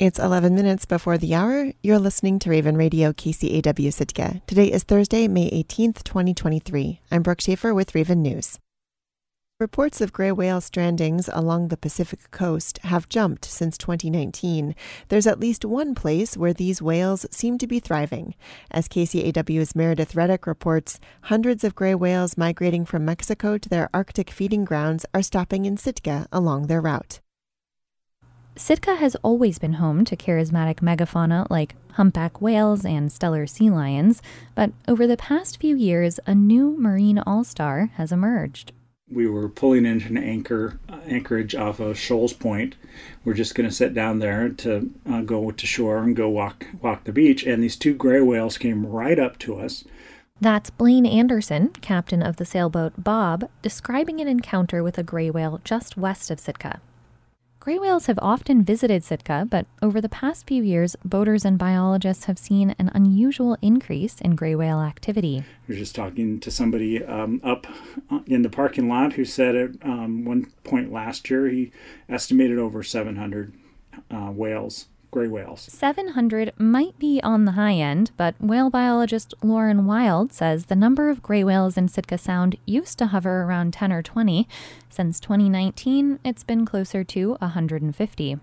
It's 11 minutes before the hour. You're listening to Raven Radio KCAW Sitka. Today is Thursday, May 18th, 2023. I'm Brooke Schaefer with Raven News. Reports of gray whale strandings along the Pacific coast have jumped since 2019. There's at least one place where these whales seem to be thriving. As KCAW's Meredith Reddick reports, hundreds of gray whales migrating from Mexico to their Arctic feeding grounds are stopping in Sitka along their route. Sitka has always been home to charismatic megafauna like humpback whales and Steller sea lions, but over the past few years, a new marine all star has emerged. We were pulling into an anchor uh, anchorage off of Shoals Point. We're just going to sit down there to uh, go to shore and go walk walk the beach, and these two gray whales came right up to us. That's Blaine Anderson, captain of the sailboat Bob, describing an encounter with a gray whale just west of Sitka. Gray whales have often visited Sitka, but over the past few years, boaters and biologists have seen an unusual increase in gray whale activity. I was just talking to somebody um, up in the parking lot who said at um, one point last year he estimated over 700 uh, whales gray whales. 700 might be on the high end, but whale biologist Lauren Wild says the number of gray whales in Sitka Sound used to hover around 10 or 20. Since 2019, it's been closer to 150.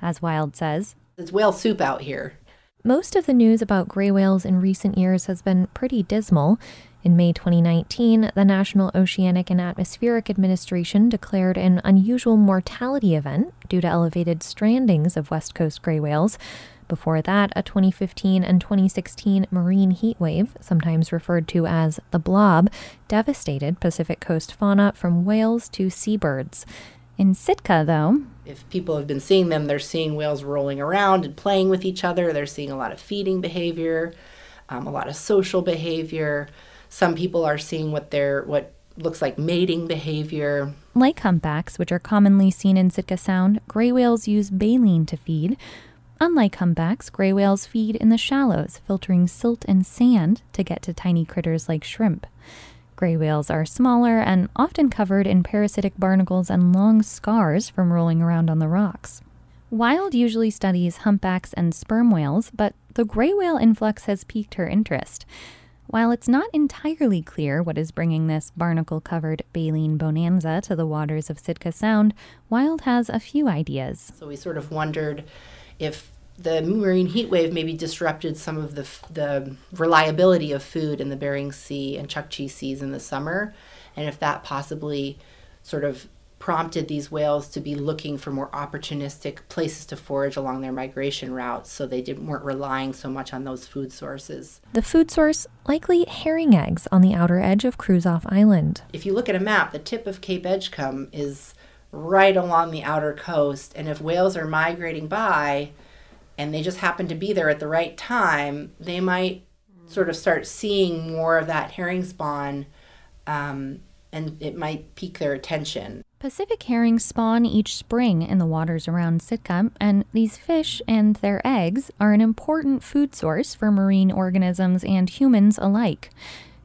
As Wild says, It's whale soup out here. Most of the news about gray whales in recent years has been pretty dismal. In May 2019, the National Oceanic and Atmospheric Administration declared an unusual mortality event due to elevated strandings of West Coast gray whales. Before that, a 2015 and 2016 marine heat wave, sometimes referred to as the blob, devastated Pacific coast fauna from whales to seabirds. In Sitka, though, if people have been seeing them, they're seeing whales rolling around and playing with each other. They're seeing a lot of feeding behavior, um, a lot of social behavior. Some people are seeing what they're what looks like mating behavior. Like humpbacks, which are commonly seen in Sitka Sound, gray whales use baleen to feed. Unlike humpbacks, gray whales feed in the shallows, filtering silt and sand to get to tiny critters like shrimp. Gray whales are smaller and often covered in parasitic barnacles and long scars from rolling around on the rocks. Wild usually studies humpbacks and sperm whales, but the gray whale influx has piqued her interest. While it's not entirely clear what is bringing this barnacle covered baleen bonanza to the waters of Sitka Sound, Wild has a few ideas. So we sort of wondered if the marine heat wave maybe disrupted some of the, the reliability of food in the Bering Sea and Chukchi Seas in the summer, and if that possibly sort of prompted these whales to be looking for more opportunistic places to forage along their migration routes so they didn't, weren't relying so much on those food sources. The food source likely herring eggs on the outer edge of Kruzof Island. If you look at a map, the tip of Cape Edgecumbe is right along the outer coast, and if whales are migrating by and they just happen to be there at the right time, they might sort of start seeing more of that herring spawn um, and it might pique their attention. Pacific herring spawn each spring in the waters around Sitka, and these fish and their eggs are an important food source for marine organisms and humans alike.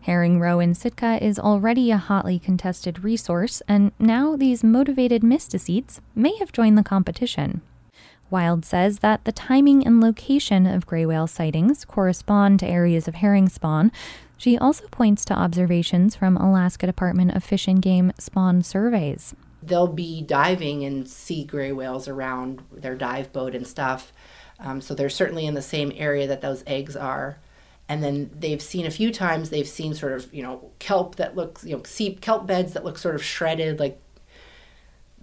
Herring roe in Sitka is already a hotly contested resource, and now these motivated mysticetes may have joined the competition. Wild says that the timing and location of gray whale sightings correspond to areas of herring spawn, she also points to observations from Alaska Department of Fish and Game spawn surveys. They'll be diving and see gray whales around their dive boat and stuff. Um, so they're certainly in the same area that those eggs are. And then they've seen a few times, they've seen sort of, you know, kelp that looks, you know, kelp beds that look sort of shredded, like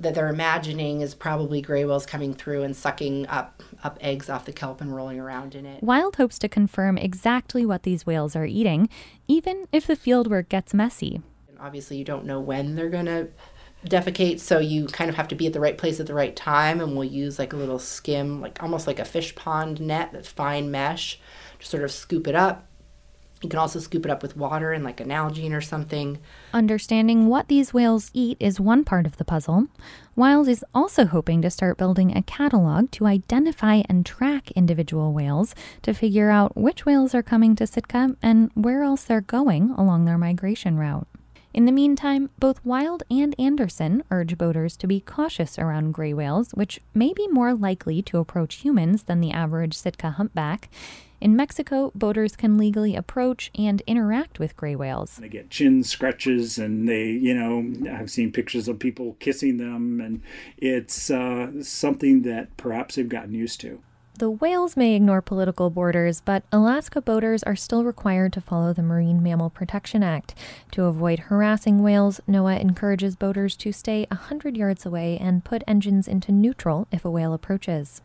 that they're imagining is probably gray whales coming through and sucking up up eggs off the kelp and rolling around in it. Wild hopes to confirm exactly what these whales are eating, even if the fieldwork gets messy. And obviously, you don't know when they're going to defecate, so you kind of have to be at the right place at the right time. And we'll use like a little skim, like almost like a fish pond net, that's fine mesh, to sort of scoop it up you can also scoop it up with water and like a Nalgene or something. Understanding what these whales eat is one part of the puzzle. Wild is also hoping to start building a catalog to identify and track individual whales to figure out which whales are coming to Sitka and where else they're going along their migration route. In the meantime, both Wild and Anderson urge boaters to be cautious around gray whales, which may be more likely to approach humans than the average Sitka humpback. In Mexico, boaters can legally approach and interact with gray whales. They get chin scratches, and they, you know, I've seen pictures of people kissing them, and it's uh, something that perhaps they've gotten used to. The whales may ignore political borders, but Alaska boaters are still required to follow the Marine Mammal Protection Act. To avoid harassing whales, NOAA encourages boaters to stay 100 yards away and put engines into neutral if a whale approaches.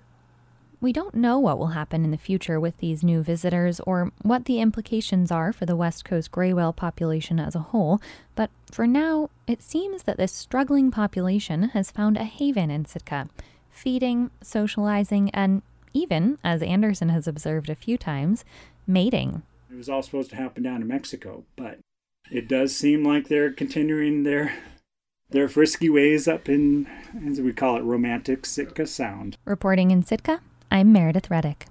We don't know what will happen in the future with these new visitors or what the implications are for the West Coast gray whale population as a whole, but for now, it seems that this struggling population has found a haven in Sitka, feeding, socializing, and even, as Anderson has observed a few times, mating. It was all supposed to happen down in Mexico, but it does seem like they're continuing their their frisky ways up in, as we call it, romantic Sitka Sound. Reporting in Sitka, I'm Meredith Reddick.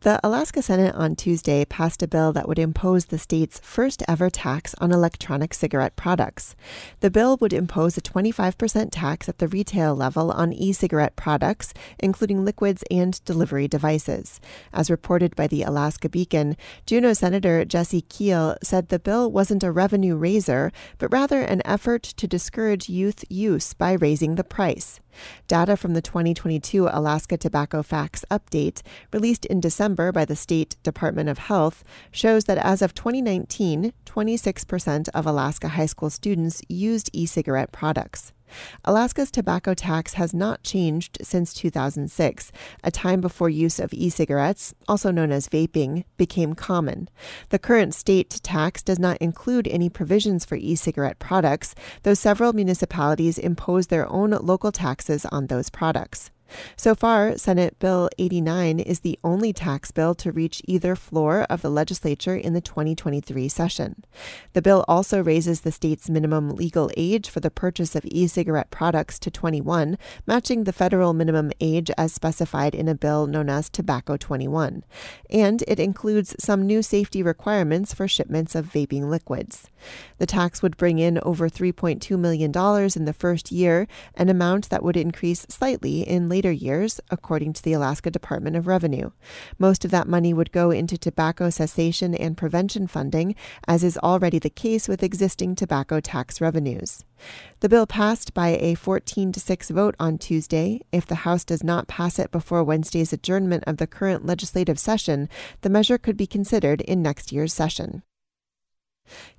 The Alaska Senate on Tuesday passed a bill that would impose the state's first ever tax on electronic cigarette products. The bill would impose a 25% tax at the retail level on e cigarette products, including liquids and delivery devices. As reported by the Alaska Beacon, Juneau Senator Jesse Kiehl said the bill wasn't a revenue raiser, but rather an effort to discourage youth use by raising the price. Data from the 2022 Alaska Tobacco Facts Update, released in December by the State Department of Health, shows that as of 2019, 26% of Alaska high school students used e cigarette products. Alaska's tobacco tax has not changed since 2006, a time before use of e cigarettes, also known as vaping, became common. The current state tax does not include any provisions for e cigarette products, though several municipalities impose their own local taxes on those products. So far, Senate Bill 89 is the only tax bill to reach either floor of the legislature in the 2023 session. The bill also raises the state's minimum legal age for the purchase of e cigarette products to 21, matching the federal minimum age as specified in a bill known as Tobacco 21. And it includes some new safety requirements for shipments of vaping liquids. The tax would bring in over $3.2 million in the first year, an amount that would increase slightly in later years, according to the Alaska Department of Revenue. Most of that money would go into tobacco cessation and prevention funding, as is already the case with existing tobacco tax revenues. The bill passed by a 14 to 6 vote on Tuesday. If the House does not pass it before Wednesday's adjournment of the current legislative session, the measure could be considered in next year's session.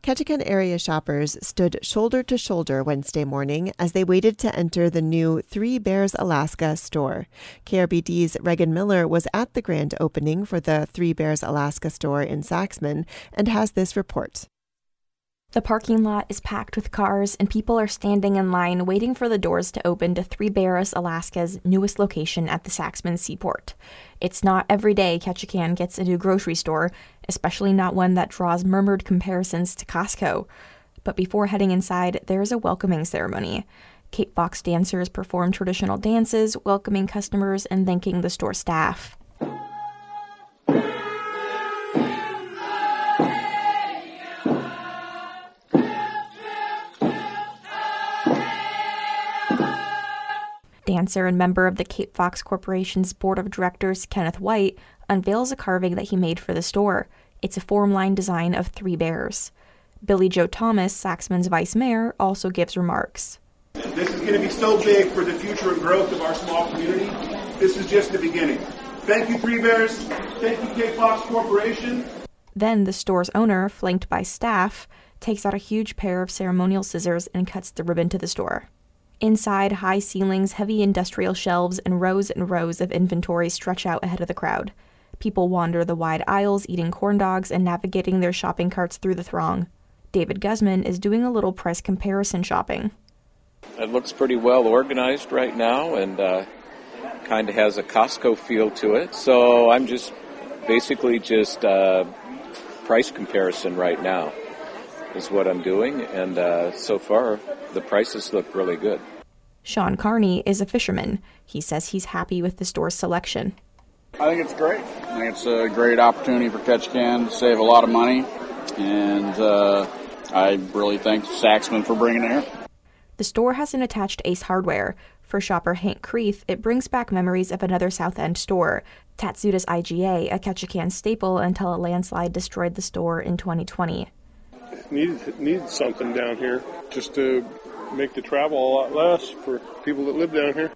Ketchikan area shoppers stood shoulder to shoulder Wednesday morning as they waited to enter the new Three Bears Alaska store. KRBD's Regan Miller was at the grand opening for the Three Bears Alaska store in Saxman and has this report. The parking lot is packed with cars, and people are standing in line waiting for the doors to open to Three Bears, Alaska's newest location at the Saxman Seaport. It's not every day Ketchikan gets a new grocery store, especially not one that draws murmured comparisons to Costco. But before heading inside, there is a welcoming ceremony. Cape Fox dancers perform traditional dances, welcoming customers and thanking the store staff. dancer and member of the Cape Fox Corporation's board of directors, Kenneth White, unveils a carving that he made for the store. It's a form line design of three bears. Billy Joe Thomas, Saxman's vice mayor, also gives remarks. This is going to be so big for the future and growth of our small community. This is just the beginning. Thank you, Three Bears. Thank you, Cape Fox Corporation. Then the store's owner, flanked by staff, takes out a huge pair of ceremonial scissors and cuts the ribbon to the store. Inside, high ceilings, heavy industrial shelves, and rows and rows of inventory stretch out ahead of the crowd. People wander the wide aisles, eating corn dogs and navigating their shopping carts through the throng. David Guzman is doing a little price comparison shopping. It looks pretty well organized right now and uh, kind of has a Costco feel to it. So I'm just basically just uh, price comparison right now is what I'm doing, and uh, so far the prices look really good. Sean Carney is a fisherman. He says he's happy with the store's selection. I think it's great. I think it's a great opportunity for Ketchikan to save a lot of money and uh, I really thank Saxman for bringing it here. The store has an attached Ace Hardware. For shopper Hank Creeth, it brings back memories of another South End store, Tatsuda's IGA, a Ketchikan staple until a landslide destroyed the store in 2020. Needed, needed something down here just to make the travel a lot less for people that live down here.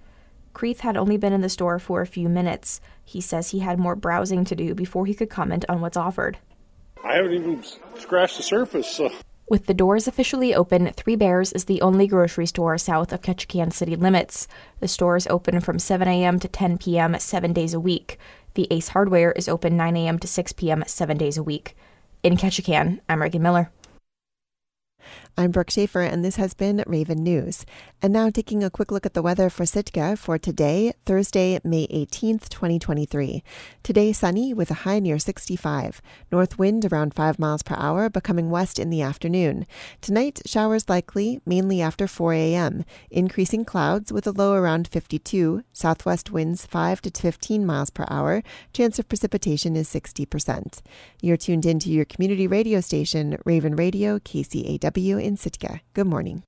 Creeth had only been in the store for a few minutes. He says he had more browsing to do before he could comment on what's offered. I haven't even scratched the surface, so. With the doors officially open, Three Bears is the only grocery store south of Ketchikan city limits. The store is open from 7 a.m. to 10 p.m. seven days a week. The Ace Hardware is open 9 a.m. to 6 p.m. seven days a week. In Ketchikan, I'm Reagan Miller. I'm Brooke Schaefer, and this has been Raven News. And now taking a quick look at the weather for Sitka for today, Thursday, May 18th, 2023. Today, sunny with a high near 65. North wind around 5 miles per hour, becoming west in the afternoon. Tonight, showers likely, mainly after 4 a.m. Increasing clouds with a low around 52. Southwest winds 5 to 15 miles per hour. Chance of precipitation is 60%. You're tuned in to your community radio station, Raven Radio, KCAW in Sitka. Good morning.